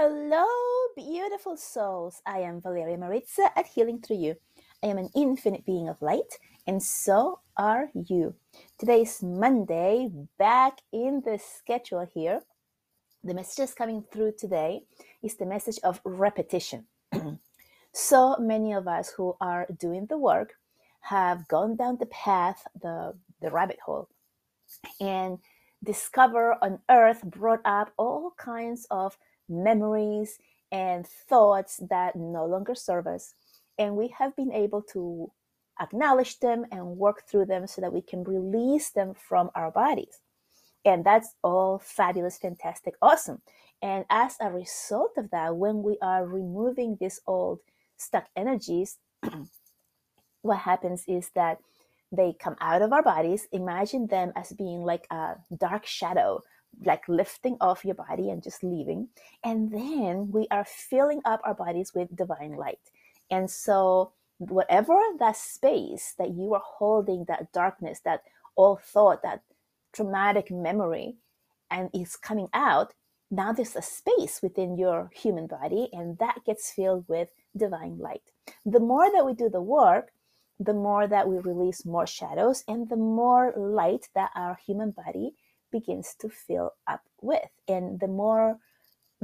Hello, beautiful souls. I am Valeria Maritza at Healing Through You. I am an infinite being of light, and so are you. Today is Monday, back in the schedule here. The messages coming through today is the message of repetition. so many of us who are doing the work have gone down the path, the, the rabbit hole, and discover, unearth, brought up all kinds of memories and thoughts that no longer serve us. And we have been able to acknowledge them and work through them so that we can release them from our bodies. And that's all fabulous, fantastic, awesome. And as a result of that, when we are removing these old stuck energies, what happens is that they come out of our bodies. Imagine them as being like a dark shadow like lifting off your body and just leaving. And then we are filling up our bodies with divine light. And so, whatever that space that you are holding, that darkness, that old thought, that traumatic memory, and is coming out, now there's a space within your human body, and that gets filled with divine light. The more that we do the work, the more that we release more shadows, and the more light that our human body begins to fill up with. And the more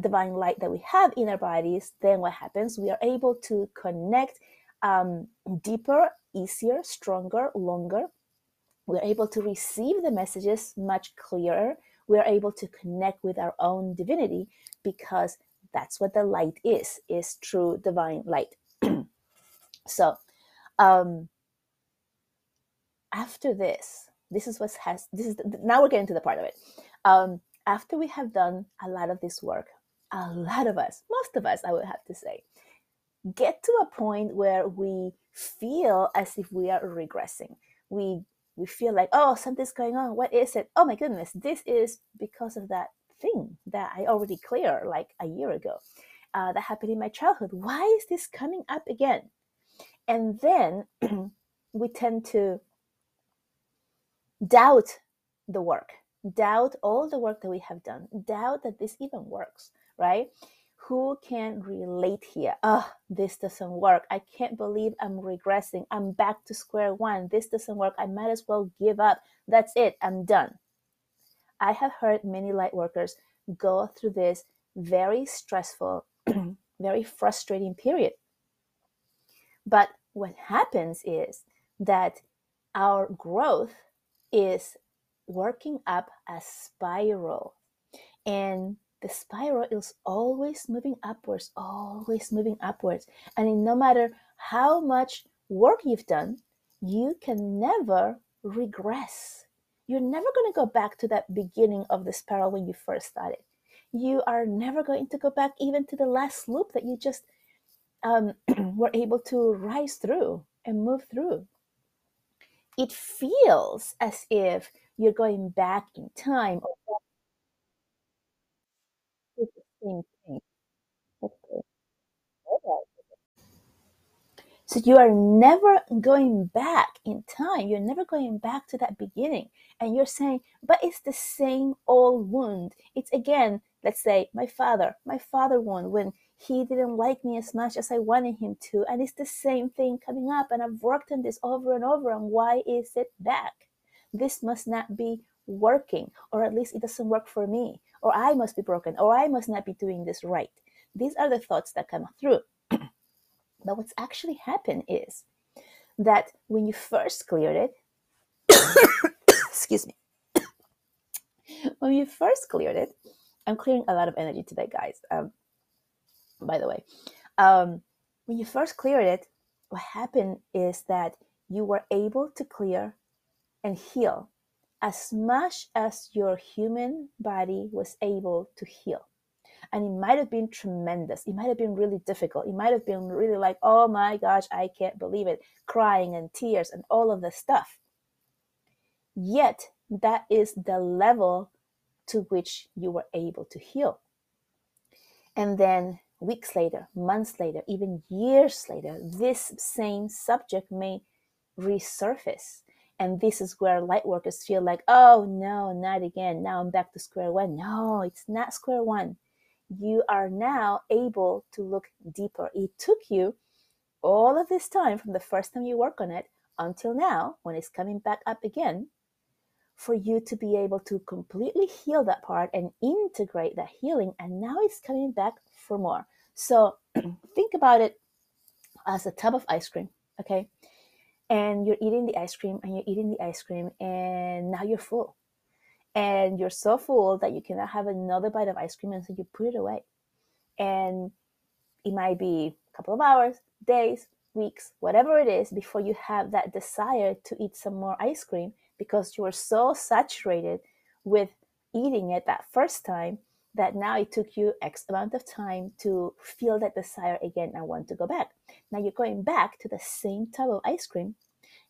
divine light that we have in our bodies, then what happens? We are able to connect um, deeper, easier, stronger, longer. We're able to receive the messages much clearer. We're able to connect with our own divinity because that's what the light is, is true divine light. so um, after this, this is what has this is now we're getting to the part of it. Um, after we have done a lot of this work a lot of us most of us i would have to say get to a point where we feel as if we are regressing. We we feel like oh something's going on. What is it? Oh my goodness this is because of that thing that i already cleared like a year ago uh, that happened in my childhood. Why is this coming up again? And then we tend to doubt the work, doubt all the work that we have done, doubt that this even works, right? Who can relate here? Oh, this doesn't work. I can't believe I'm regressing. I'm back to square one. This doesn't work. I might as well give up. That's it. I'm done. I have heard many light workers go through this very stressful, very frustrating period. But what happens is that our growth is working up a spiral. And the spiral is always moving upwards, always moving upwards. And no matter how much work you've done, you can never regress. You're never going to go back to that beginning of the spiral when you first started. You are never going to go back even to the last loop that you just um, were able to rise through and move through it feels as if you're going back in time. So you are never going back in time. You're never going back to that beginning. And you're saying, but it's the same old wound. It's again, let's say, my father, my father won when he didn't like me as much as I wanted him to. And it's the same thing coming up. And I've worked on this over and over. And why is it back? This must not be working, or at least it doesn't work for me, or I must be broken, or I must not be doing this right. These are the thoughts that come through. but what's actually happened is that when you first cleared it, excuse me, when you first cleared it, I'm clearing a lot of energy today, guys. Um, by the way. Um, when you first cleared it, what happened is that you were able to clear and heal as much as your human body was able to heal. And it might have been tremendous. It might have been really difficult. It might have been really like, oh my gosh, I can't believe it, crying and tears and all of the stuff. Yet, that is the level to which you were able to heal. And then weeks later, months later, even years later, this same subject may resurface. And this is where light workers feel like, oh no, not again. Now I'm back to square one. No, it's not square one. you are now able to look deeper. It took you all of this time from the first time you work on it until now, when it's coming back up again, for you to be able to completely heal that part and integrate that healing. And now it's coming back for more. So think about it as a tub of ice cream, okay? And you're eating the ice cream and you're eating the ice cream, and now you're full. And you're so full that you cannot have another bite of ice cream, and so you put it away. And it might be a couple of hours, days, weeks, whatever it is, before you have that desire to eat some more ice cream because you were so saturated with eating it that first time that now it took you X amount of time to feel that desire again and want to go back. Now you're going back to the same tub of ice cream,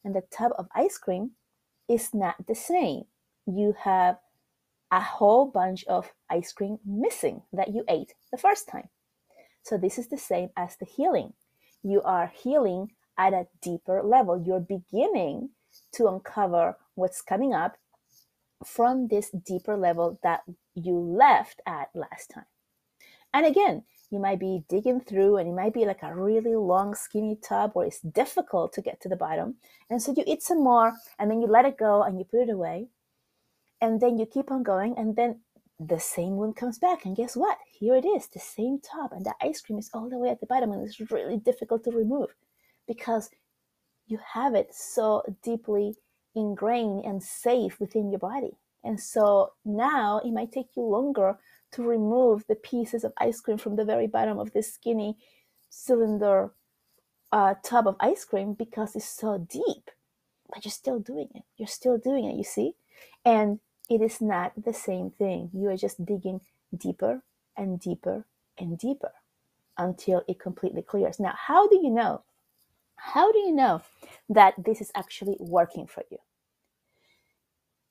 and the tub of ice cream is not the same. You have a whole bunch of ice cream missing that you ate the first time. So this is the same as the healing. You are healing at a deeper level. You're beginning to uncover what's coming up from this deeper level that you left at last time. And again, you might be digging through and it might be like a really long skinny tub where it's difficult to get to the bottom. And so you eat some more and then you let it go and you put it away. And then you keep on going and then the same one comes back. And guess what? Here it is, the same tub. And the ice cream is all the way at the bottom and it's really difficult to remove because you have it so deeply ingrained and safe within your body. And so now it might take you longer to remove the pieces of ice cream from the very bottom of this skinny cylinder uh, tub of ice cream because it's so deep. But you're still doing it. You're still doing it, you see? And it is not the same thing. You are just digging deeper and deeper and deeper until it completely clears. Now, how do you know how do you know that this is actually working for you?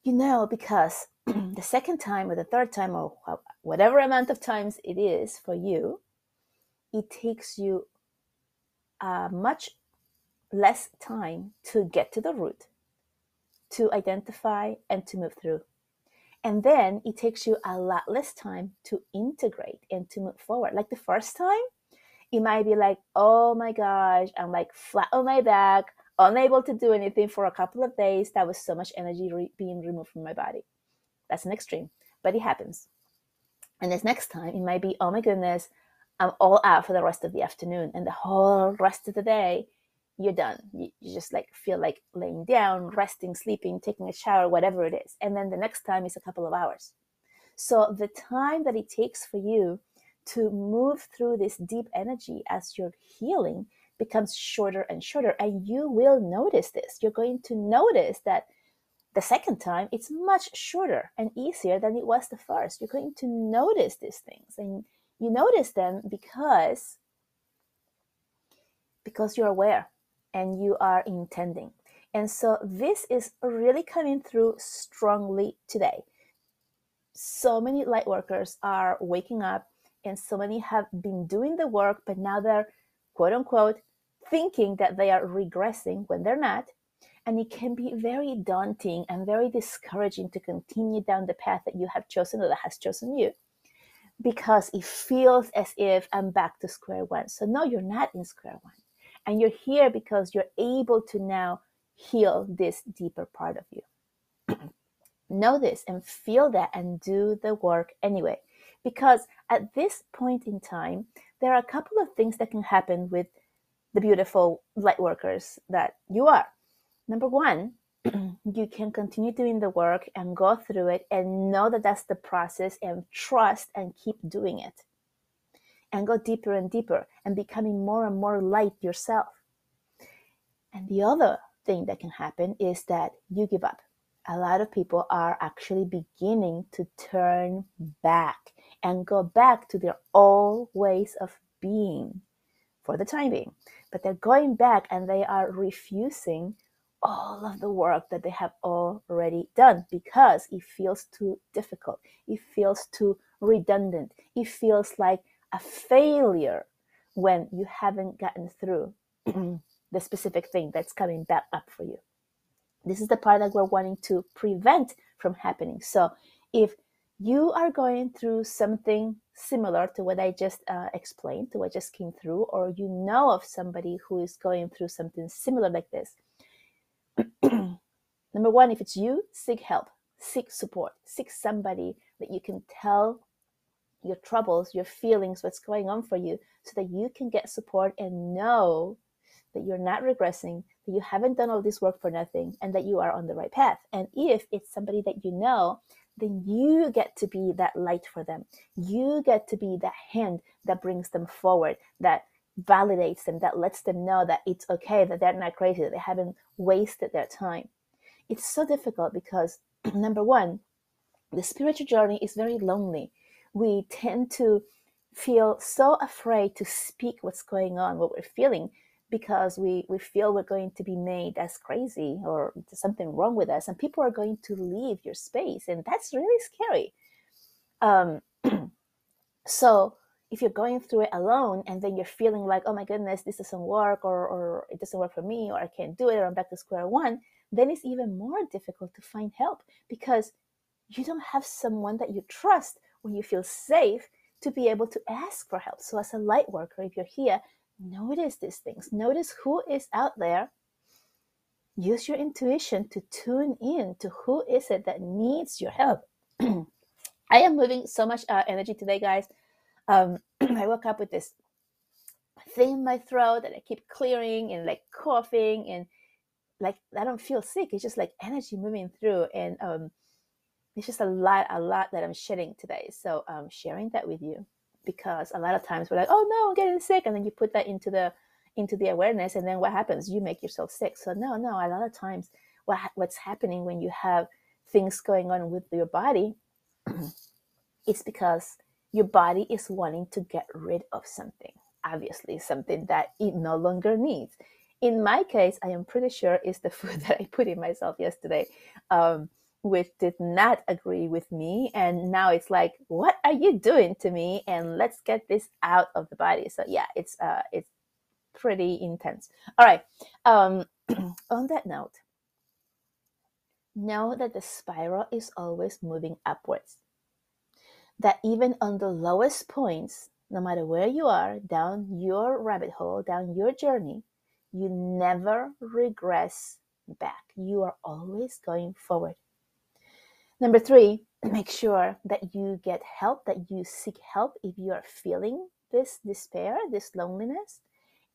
You know because the second time or the third time or whatever amount of times it is for you, it takes you uh, much less time to get to the root, to identify, and to move through. And then it takes you a lot less time to integrate and to move forward. Like the first time, it might be like, oh my gosh, I'm like flat on my back, unable to do anything for a couple of days. That was so much energy re- being removed from my body. That's an extreme, but it happens. And this next time, it might be, oh my goodness, I'm all out for the rest of the afternoon. And the whole rest of the day, you're done. You, you just like feel like laying down, resting, sleeping, taking a shower, whatever it is. And then the next time is a couple of hours. So the time that it takes for you to move through this deep energy as you're healing becomes shorter and shorter. And you will notice this. You're going to notice that the second time it's much shorter and easier than it was the first. You're going to notice these things. And you notice them because because you're aware and you are intending. And so this is really coming through strongly today. So many light workers are waking up and so many have been doing the work, but now they're quote unquote thinking that they are regressing when they're not. And it can be very daunting and very discouraging to continue down the path that you have chosen or that has chosen you because it feels as if I'm back to square one. So, no, you're not in square one. And you're here because you're able to now heal this deeper part of you. know this and feel that and do the work anyway because at this point in time, there are a couple of things that can happen with the beautiful light workers that you are. Number one, you can continue doing the work and go through it and know that that's the process and trust and keep doing it and go deeper and deeper and becoming more and more light yourself. And the other thing that can happen is that you give up. A lot of people are actually beginning to turn back and go back to their old ways of being for the time being. But they're going back and they are refusing all of the work that they have already done because it feels too difficult. It feels too redundant. It feels like a failure when you haven't gotten through the specific thing that's coming back up for you. This is the part that we're wanting to prevent from happening. So if you are going through something similar to what I just uh, explained, to what just came through, or you know of somebody who is going through something similar like this, number one, if it's you, seek help, seek support, seek somebody that you can tell your troubles, your feelings, what's going on for you, so that you can get support and know that you're not regressing, that you haven't done all this work for nothing, and that you are on the right path. And if it's somebody that you know, then you get to be that light for them. You get to be that hand that brings them forward, that validates them, that lets them know that it's okay, that they're not crazy, that they haven't wasted their time. It's so difficult because, number one, the spiritual journey is very lonely. We tend to feel so afraid to speak what's going on, what we're feeling, because we, we feel we're going to be made as crazy or something wrong with us and people are going to leave your space and that's really scary. Um, so if you're going through it alone and then you're feeling like oh my goodness this doesn't work or, or it doesn't work for me or i can't do it or i'm back to square one then it's even more difficult to find help because you don't have someone that you trust when you feel safe to be able to ask for help. So as a light worker if you're here Notice these things. Notice who is out there. Use your intuition to tune in to who is it that needs your help. I am moving so much uh, energy today, guys. Um, I woke up with this thing in my throat that I keep clearing and like coughing and like I don't feel sick. It's just like energy moving through, and um, it's just a lot, a lot that I'm shedding today. So I'm um, sharing that with you because a lot of times we're like, oh no, I'm getting sick, and then you put that into the into the awareness, and then what happens? You make yourself sick. So no, no, a lot of times what what's happening when you have things going on with your body, it's because your body is wanting to get rid of something. Obviously, something that it no longer needs. In my case, I am pretty sure it's the food that I put in myself yesterday. Um, which did not agree with me. And now it's like, what are you doing to me? And let's get this out of the body. So yeah, it's uh it's pretty intense. All right. Um on that note, know that the spiral is always moving upwards. That even on the lowest points, no matter where you are, down your rabbit hole, down your journey, you never regress back. You are always going forward. Number three, make sure that you get help, that you seek help if you are feeling this despair, this loneliness,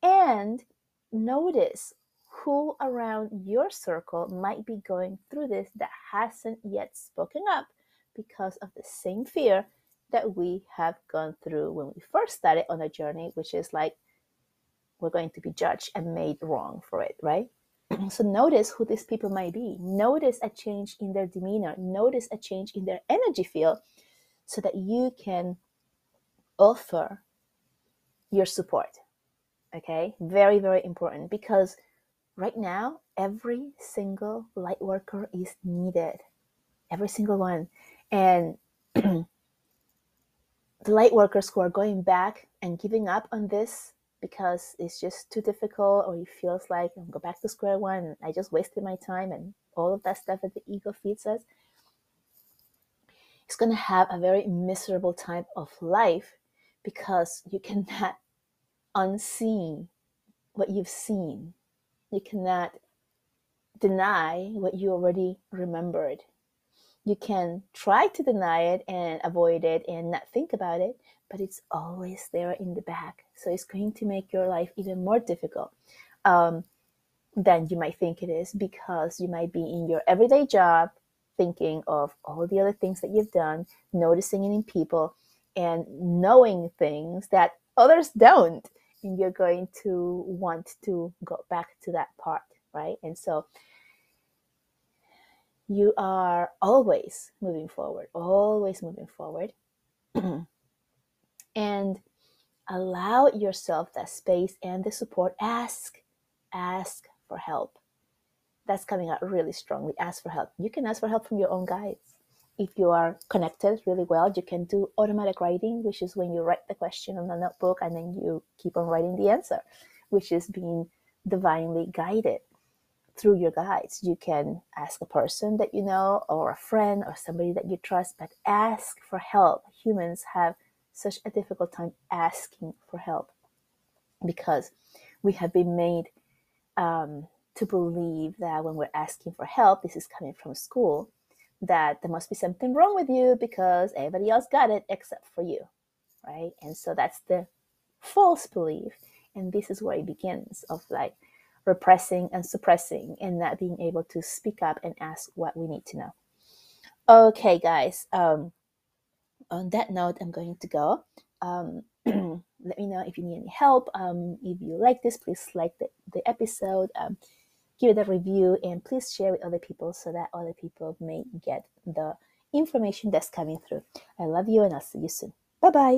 and notice who around your circle might be going through this that hasn't yet spoken up because of the same fear that we have gone through when we first started on a journey, which is like we're going to be judged and made wrong for it, right? so notice who these people might be. Notice a change in their demeanor. Notice a change in their energy field so that you can offer your support okay? Very very important because right now every single light worker is needed. Every single one. And the light workers who are going back and giving up on this because it's just too difficult or it feels like I'm go back to square one I just wasted my time and all of that stuff that the ego feeds us, it's going to have a very miserable time of life because you cannot unsee what you've seen. You cannot deny what you already remembered. You can try to deny it and avoid it and not think about it, but it's always there in the back. So it's going to make your life even more difficult um, than you might think it is because you might be in your everyday job thinking of all the other things that you've done, noticing it in people, and knowing things that others don't. And you're going to want to go back to that part, right? And so you are always moving forward, always moving forward. and allow yourself that space and the support. Ask, ask for help. That's coming out really strongly. Ask for help. You can ask for help from your own guides. If you are connected really well, you can do automatic writing, which is when you write the question on the notebook and then you keep on writing the answer, which is being divinely guided through your guides. You can ask a person that you know, or a friend, or somebody that you trust, but ask for help. Humans have such a difficult time asking for help because we have been made um, to believe that when we're asking for help, this is coming from school, that there must be something wrong with you because everybody else got it except for you, right? And so that's the false belief. And this is where it begins of like repressing and suppressing and not being able to speak up and ask what we need to know. Okay, guys. Um, on that note, I'm going to go. Um, let me know if you need any help. Um, if you like this, please like the, the episode, um, give it a review, and please share with other people so that other people may get the information that's coming through. I love you, and I'll see you soon. Bye bye.